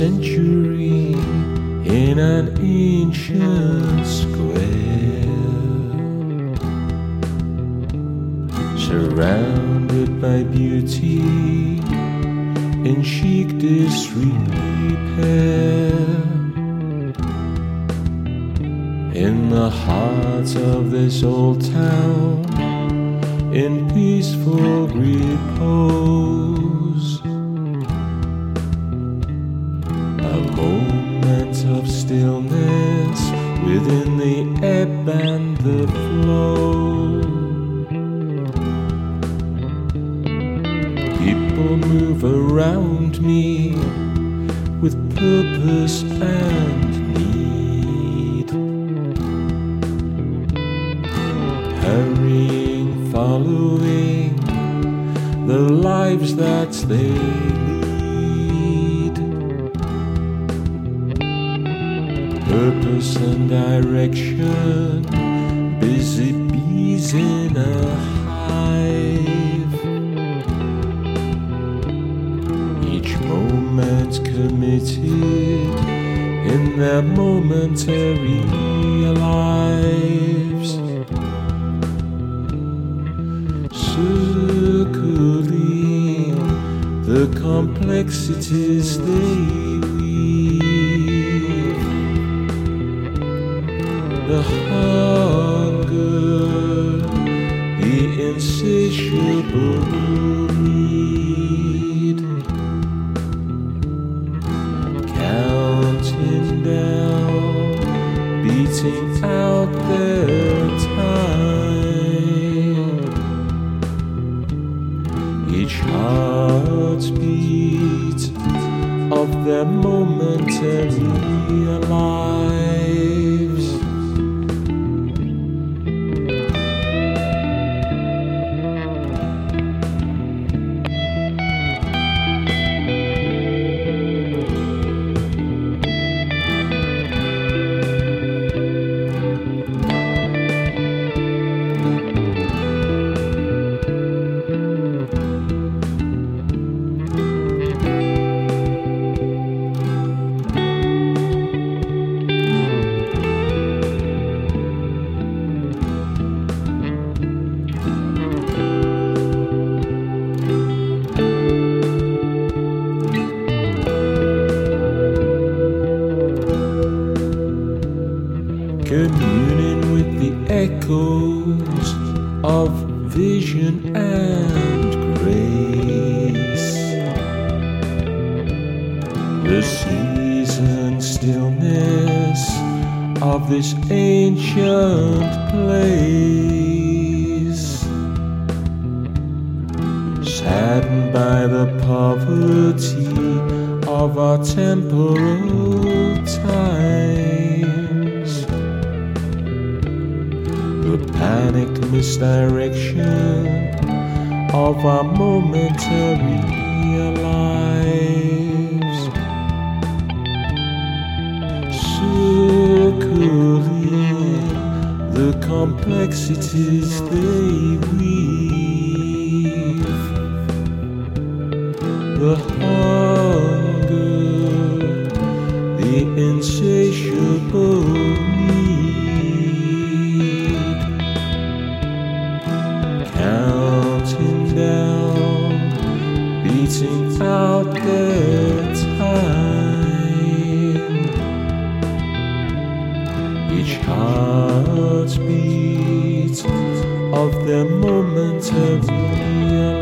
century in an ancient square, surrounded by beauty in chic disrepair. In the heart of this old town, in peaceful repose, move around me with purpose and need. Hurrying, following the lives that they lead. Purpose and direction, busy bees in a hive. Moment committed in their momentary lives. Circling the complexities they weave. The heartbeat of their momentary lives. Communing with the echoes of vision and grace. The season stillness of this ancient place, saddened by the poverty of our temporal times panicked misdirection of our momentary lives. Circling the complexities they weave. The down, beating out the time. Each heartbeat of their momentary lives.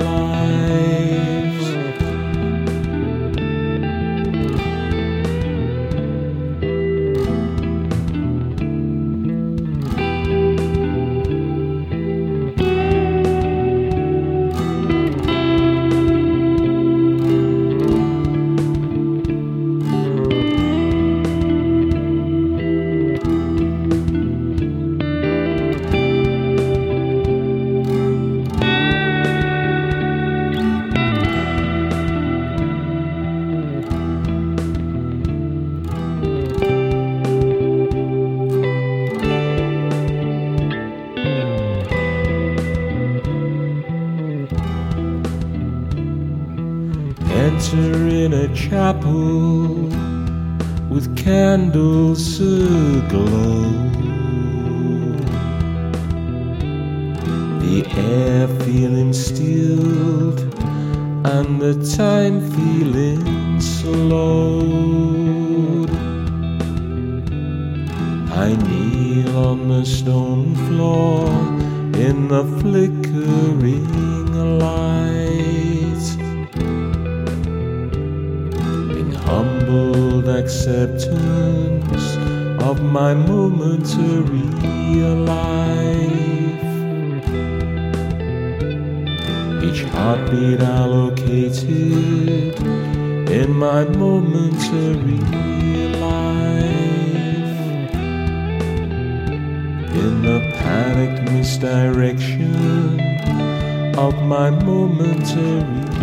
Enter in a chapel with candles aglow. The air feeling stilled and the time feeling slowed. I kneel on the stone floor in the flickering light. Acceptance of my momentary life. Each heartbeat allocated in my momentary life. In the panicked misdirection of my momentary